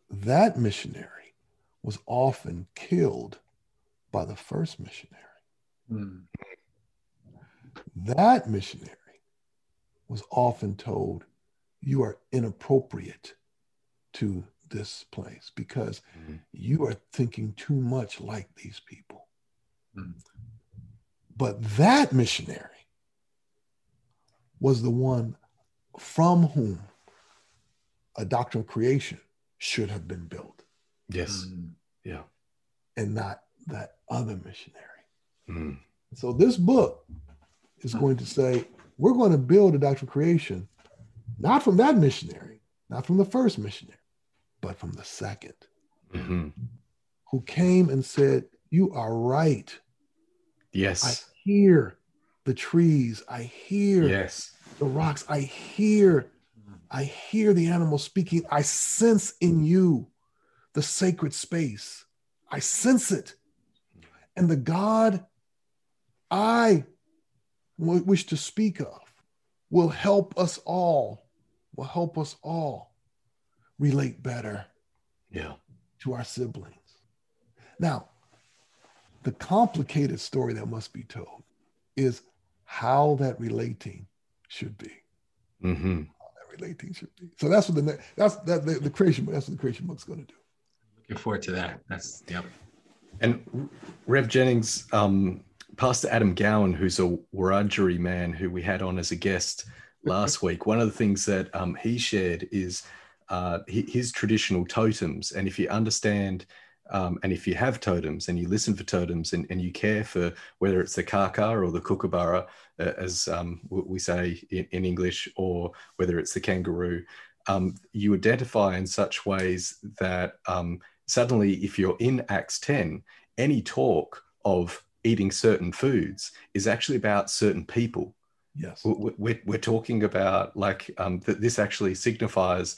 Speaker 4: that missionary was often killed by the first missionary. Mm. That missionary was often told, You are inappropriate to this place because mm-hmm. you are thinking too much like these people. Mm-hmm. But that missionary was the one from whom a doctrine of creation should have been built.
Speaker 1: Yes. Mm-hmm. Yeah.
Speaker 4: And not that other missionary. Mm. So this book is going to say, we're going to build a doctrine of creation, not from that missionary, not from the first missionary, but from the 2nd mm-hmm. who came and said, You are right.
Speaker 1: Yes.
Speaker 4: I hear the trees. I hear
Speaker 1: yes.
Speaker 4: the rocks. I hear, I hear the animals speaking. I sense in you the sacred space. I sense it. And the God I wish to speak of will help us all, will help us all relate better
Speaker 1: yeah.
Speaker 4: to our siblings. Now, the complicated story that must be told is how that relating should be. Mm-hmm. How that relating should be. So that's what the that's that the, the creation that's what the creation book's going to do.
Speaker 2: Looking forward to that. That's yep.
Speaker 1: And Rev Jennings, um, Pastor Adam Gowan, who's a Wiradjuri man who we had on as a guest last week, one of the things that um, he shared is uh, his traditional totems. And if you understand, um, and if you have totems and you listen for totems and, and you care for whether it's the kaka or the kookaburra, uh, as um, we say in, in, English, or whether it's the kangaroo, um, you identify in such ways that um, suddenly, if you're in Acts 10, any talk of eating certain foods is actually about certain people.
Speaker 4: Yes.
Speaker 1: We're, we're, talking about like um, that this actually signifies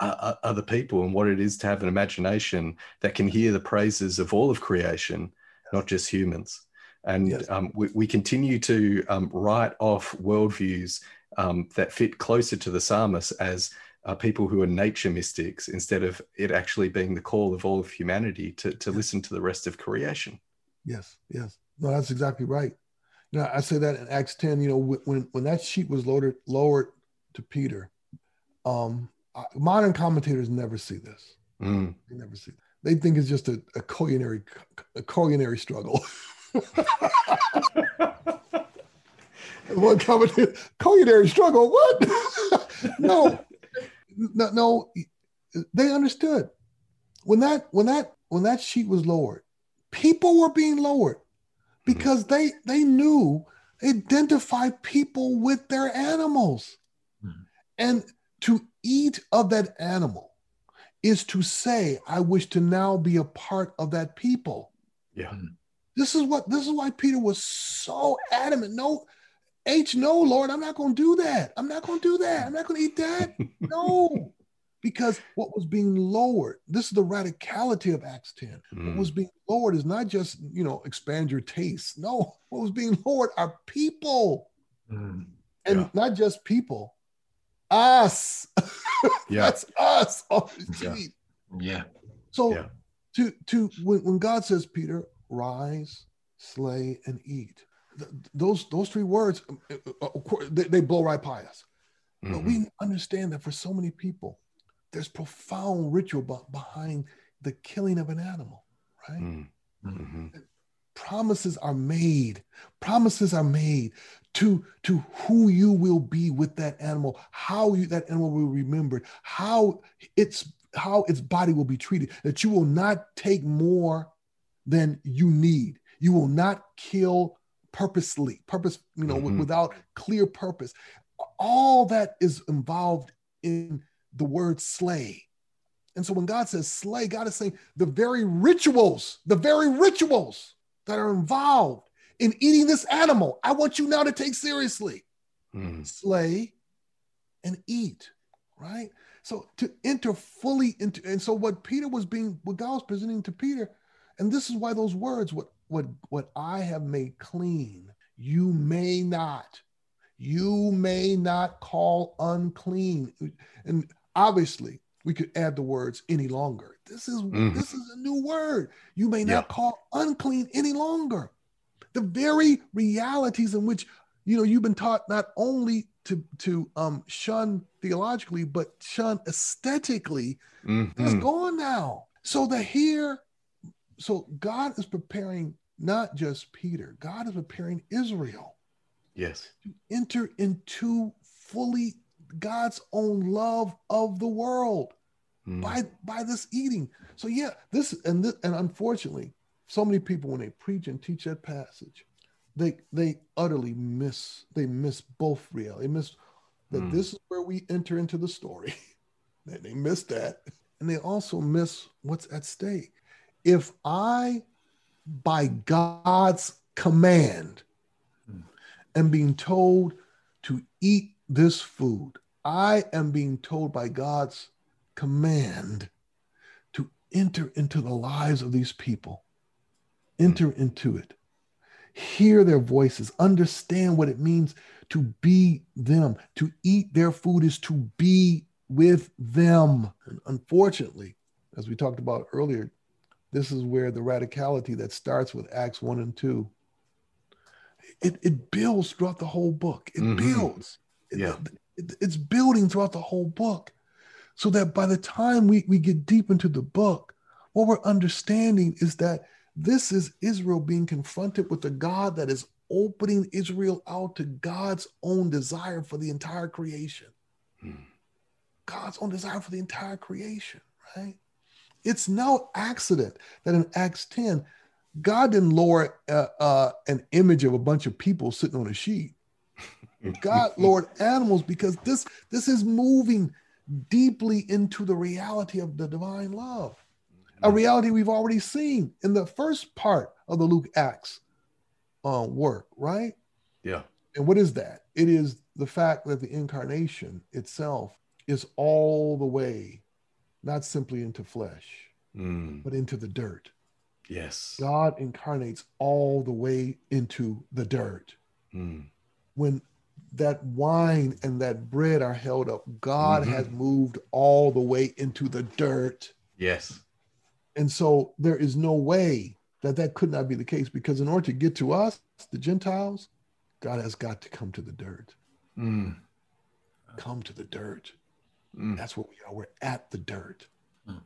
Speaker 1: uh, other people and what it is to have an imagination that can hear the praises of all of creation, not just humans. And yes. um, we, we, continue to um, write off worldviews um, that fit closer to the psalmist as uh, people who are nature mystics instead of it actually being the call of all of humanity to, to listen to the rest of creation.
Speaker 4: Yes, yes. No, that's exactly right. You know, I say that in Acts 10, you know, when, when that sheet was loaded, lowered to Peter, um, modern commentators never see this. Mm. They never see. They think it's just a, a culinary a culinary struggle. One commentator, culinary struggle. What? no, no, no. They understood when that when that when that sheet was lowered, people were being lowered because mm they they knew identify people with their animals, mm and to eat of that animal is to say, I wish to now be a part of that people.
Speaker 1: Yeah. Hmm.
Speaker 4: This is what this is why Peter was so adamant. No, H, no, Lord, I'm not going to do that. I'm not going to do that. I'm not going to eat that. no, because what was being lowered, this is the radicality of Acts 10. Mm. What was being lowered is not just, you know, expand your taste. No, what was being lowered are people. Mm. And yeah. not just people, us. Yeah. That's us off
Speaker 2: yeah. yeah.
Speaker 4: So yeah. to to when, when God says, Peter, rise, slay, and eat, th- those those three words, uh, uh, uh they, they, blow right by us. Mm-hmm. But we understand that for so many people, there's profound ritual behind the killing of an animal, right? Mm-hmm. mm-hmm. Promises are made. Promises are made to, to who you will be with that animal, how you, that animal will be remembered, how its how its body will be treated. That you will not take more than you need. You will not kill purposely, purpose, you know, mm-hmm. without clear purpose. All that is involved in the word slay. And so when God says slay, God is saying the very rituals, the very rituals that are involved in eating this animal, I want you now to take seriously. Mm. Slay and eat, right? So to enter fully into, and so what Peter was being, what God was presenting to Peter, and this is why those words, what what what I have made clean, you may not, you may not call unclean. And obviously, we could add the words any longer. This is mm-hmm. this is a new word. You may not call unclean any longer. The very realities in which you know you've been taught not only to to um, shun theologically, but shun aesthetically, mm-hmm. is gone now. So the here so God is preparing not just Peter, God is preparing Israel.
Speaker 1: Yes.
Speaker 4: To enter into fully God's own love of the world mm. by by this eating. So yeah, this and this and unfortunately, so many people when they preach and teach that passage, they they utterly miss they miss both real. They miss that mm. this is where we enter into the story. they miss that. And they also miss what's at stake if I, by God's command, am being told to eat this food, I am being told by God's command to enter into the lives of these people, enter into it, hear their voices, understand what it means to be them. To eat their food is to be with them. And unfortunately, as we talked about earlier, this is where the radicality that starts with Acts 1 and 2, it, it builds throughout the whole book. It mm-hmm. builds.
Speaker 1: Yeah.
Speaker 4: It, it, it's building throughout the whole book. So that by the time we, we get deep into the book, what we're understanding is that this is Israel being confronted with a God that is opening Israel out to God's own desire for the entire creation. Hmm. God's own desire for the entire creation, right? It's no accident that in Acts 10, God didn't lower uh, uh, an image of a bunch of people sitting on a sheet. God lowered animals because this, this is moving deeply into the reality of the divine love, a reality we've already seen in the first part of the Luke Acts uh, work, right?
Speaker 1: Yeah.
Speaker 4: And what is that? It is the fact that the incarnation itself is all the way not simply into flesh, mm. but into the dirt.
Speaker 1: Yes.
Speaker 4: God incarnates all the way into the dirt. Mm. When that wine and that bread are held up, God mm-hmm. has moved all the way into the dirt.
Speaker 1: Yes.
Speaker 4: And so there is no way that that could not be the case because in order to get to us, the Gentiles, God has got to come to the dirt. Mm. Come to the dirt. Mm. That's what we are. We're at the dirt. Mm.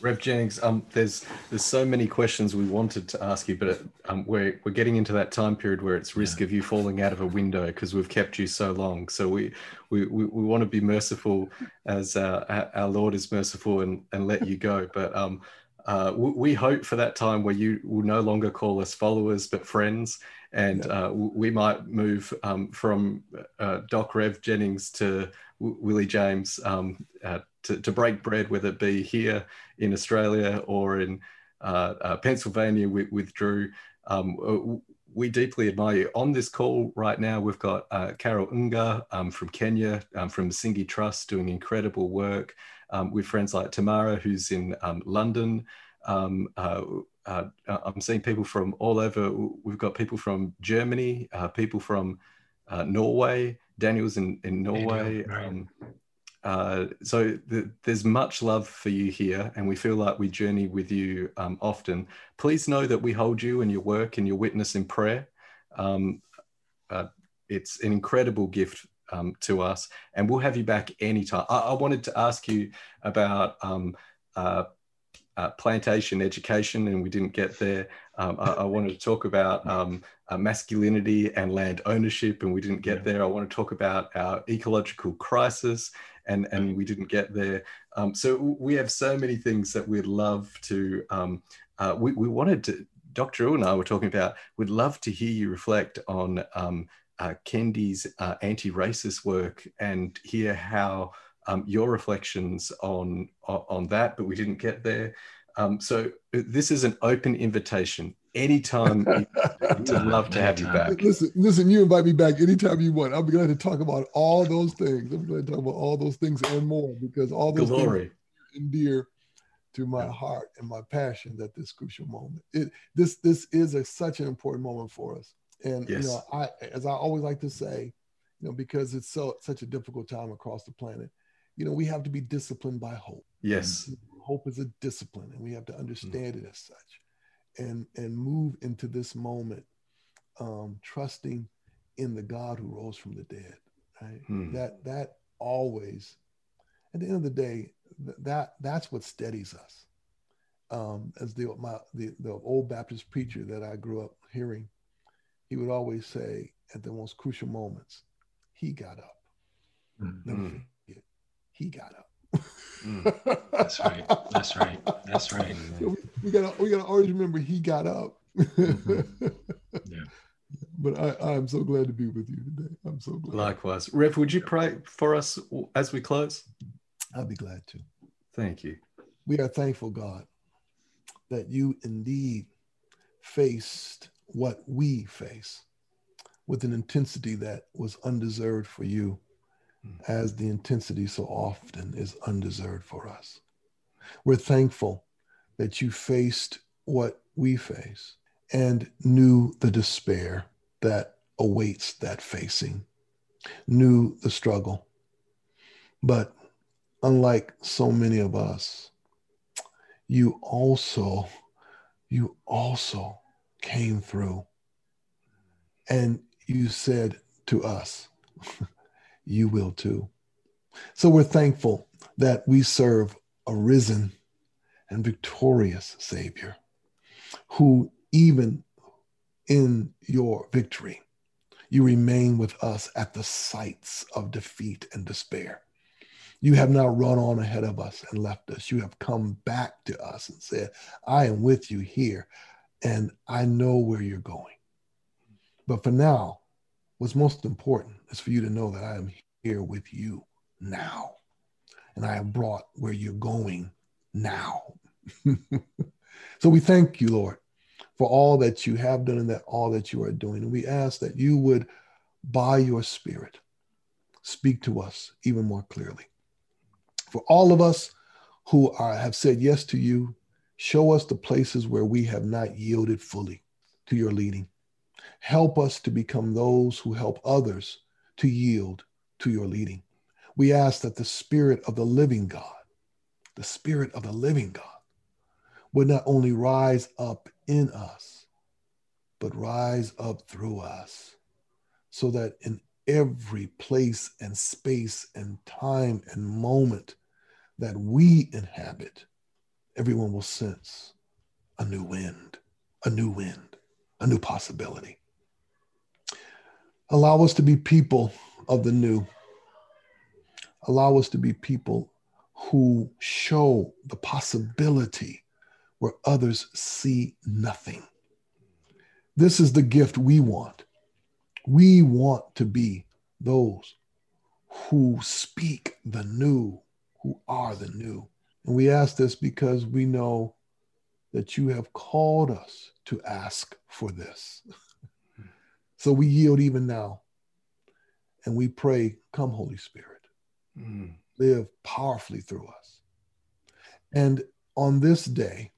Speaker 1: Rev Jennings, um, there's there's so many questions we wanted to ask you, but um, we're we're getting into that time period where it's risk yeah. of you falling out of a window because we've kept you so long. So we we, we, we want to be merciful as uh, our Lord is merciful and, and let you go. But um, uh, we hope for that time where you will no longer call us followers but friends, and uh, we might move um, from uh, Doc Rev Jennings to Willie James um, uh, to, to, break bread, whether it be here in Australia or in uh, uh, Pennsylvania with, with Drew. Um, we deeply admire you. On this call right now, we've got uh, Carol Unga um, from Kenya, um, from the Singi Trust, doing incredible work um, with friends like Tamara, who's in um, London. Um, uh, uh, I'm seeing people from all over. We've got people from Germany, uh, people from Norway, Daniel's in, in Norway. Daniel, right. Uh, so the, there's much love for you here, and we feel like we journey with you um, often. Please know that we hold you and your work and your witness in prayer. Um, uh, it's an incredible gift um, to us, and we'll have you back anytime. I, I wanted to ask you about um, uh, uh, plantation education, and we didn't get there. Um, I, I, wanted to talk about um, uh, masculinity and land ownership, and we didn't get there. I want to talk about our ecological crisis, and, and we didn't get there. Um, so we have so many things that we'd love to. Um, uh, we, we wanted to. Dr. U and I were talking about. We'd love to hear you reflect on um, uh, Kendi's uh, anti-racist work and hear how um, your reflections on, on that, but we didn't get there. Um, so uh, this is an open invitation. Anytime, would love to have you back.
Speaker 4: Listen, listen. You invite me back anytime you want. I'll be glad to talk about all those things. I'm glad to talk about all those things and more because all those Glory. things dear to my heart and my passion at this crucial moment. It this this is a, such an important moment for us. And yes. you know, I as I always like to say, you know, because it's so such a difficult time across the planet you know, we have to be disciplined by hope.
Speaker 1: Yes.
Speaker 4: And hope is a discipline, and we have to mm. understand mm. it as such, and and move into this moment, um, trusting in the God who rose from the dead. Right. Mm. That that always, at the end of the day, that that's what steadies us. Um, as the my the, the old Baptist preacher that I grew up hearing, he would always say at the most crucial moments, he got up. Mm-hmm he got up.
Speaker 2: mm, that's right. That's right. That's right.
Speaker 4: So we, gotta we gotta always remember he got up. mm-hmm. Yeah. But I, I'm so glad to be with you today. I'm so glad.
Speaker 1: Likewise. Rev, would you pray for us as we close?
Speaker 4: I'll be glad to.
Speaker 1: Thank you.
Speaker 4: We are thankful, God, that you indeed faced what we face with an intensity that was undeserved for you as the intensity so often is undeserved for us. We're thankful that you faced what we face and knew the despair that awaits that facing, knew the struggle. But unlike so many of us, you also, you also came through and you said to us, you will too. So we're thankful that we serve a risen and victorious Savior who, even in your victory, you remain with us at the sites of defeat and despair. You have not run on ahead of us and left us. You have come back to us and said, I am with you here and I know where you're going. But for now, what's most important is for you to know that I am here with you now. And I have brought where you're going now. so we thank you, Lord, for all that you have done and that all that you are doing. And we ask that you would, by your spirit, speak to us even more clearly. For all of us who are, have said yes to you, show us the places where we have not yielded fully to your leading. Help us to become those who help others to yield to your leading. We ask that the Spirit of the living God, the Spirit of the living God, would not only rise up in us, but rise up through us, so that in every place and space and time and moment that we inhabit, everyone will sense a new wind, a new wind, a new possibility. Allow us to be people of the new. Allow us to be people who show the possibility where others see nothing. This is the gift we want. We want to be those who speak the new, who are the new. And we ask this because we know that you have called us to ask for this. So we yield even now. And we pray, Come, Holy Spirit, mm. live powerfully through us. And on this day,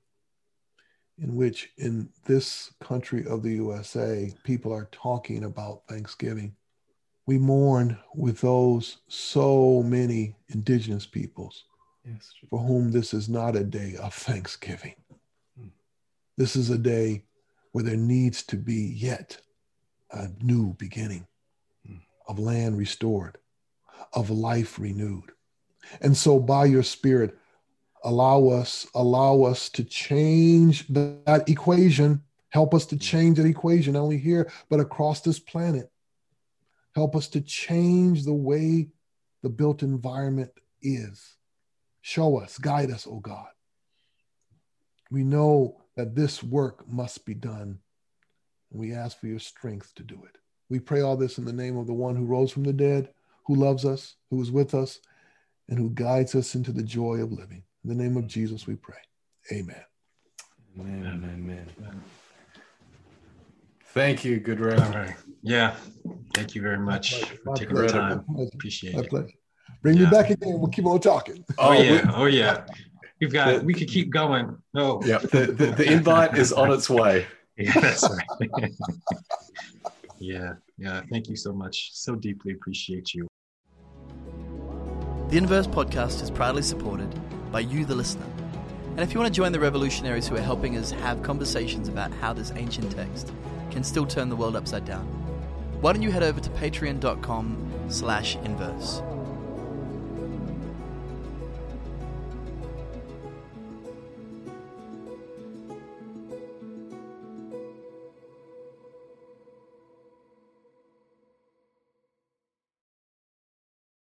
Speaker 4: in which in this country of the USA, people are talking about Thanksgiving, we mourn with those so many indigenous peoples yes, for whom this is not a day of Thanksgiving. This is a day where there needs to be yet a new beginning, of land restored, of life renewed. And so by your spirit, allow us, allow us to change that equation. Help us to change that equation, not only here, but across this planet. Help us to change the way the built environment is. Show us, guide us, oh God. We know that this work must be done. And we ask for your strength to do it. We pray all this in the name of the one who rose from the dead, who loves us, who is with us, and who guides us into the joy of living. In the name of Jesus, we pray. Amen.
Speaker 1: Amen. Amen. amen. Thank you, good Rev. All right.
Speaker 2: Yeah. Thank you very much for taking the time. Appreciate My it. Pleasure.
Speaker 4: Bring yeah. me back again. We'll keep on talking.
Speaker 2: Oh, oh yeah. Oh yeah. We've got. The, we could keep going. Oh.
Speaker 1: Yeah. The, the, the invite is on its way.
Speaker 2: Yeah, that's right. yeah. Yeah. Thank you so much. So deeply appreciate you.
Speaker 5: The Inverse podcast is proudly supported by you, the listener. And if you want to join the revolutionaries who are helping us have conversations about how this ancient text can still turn the world upside down, why don't you head over to patreon.com slash inverse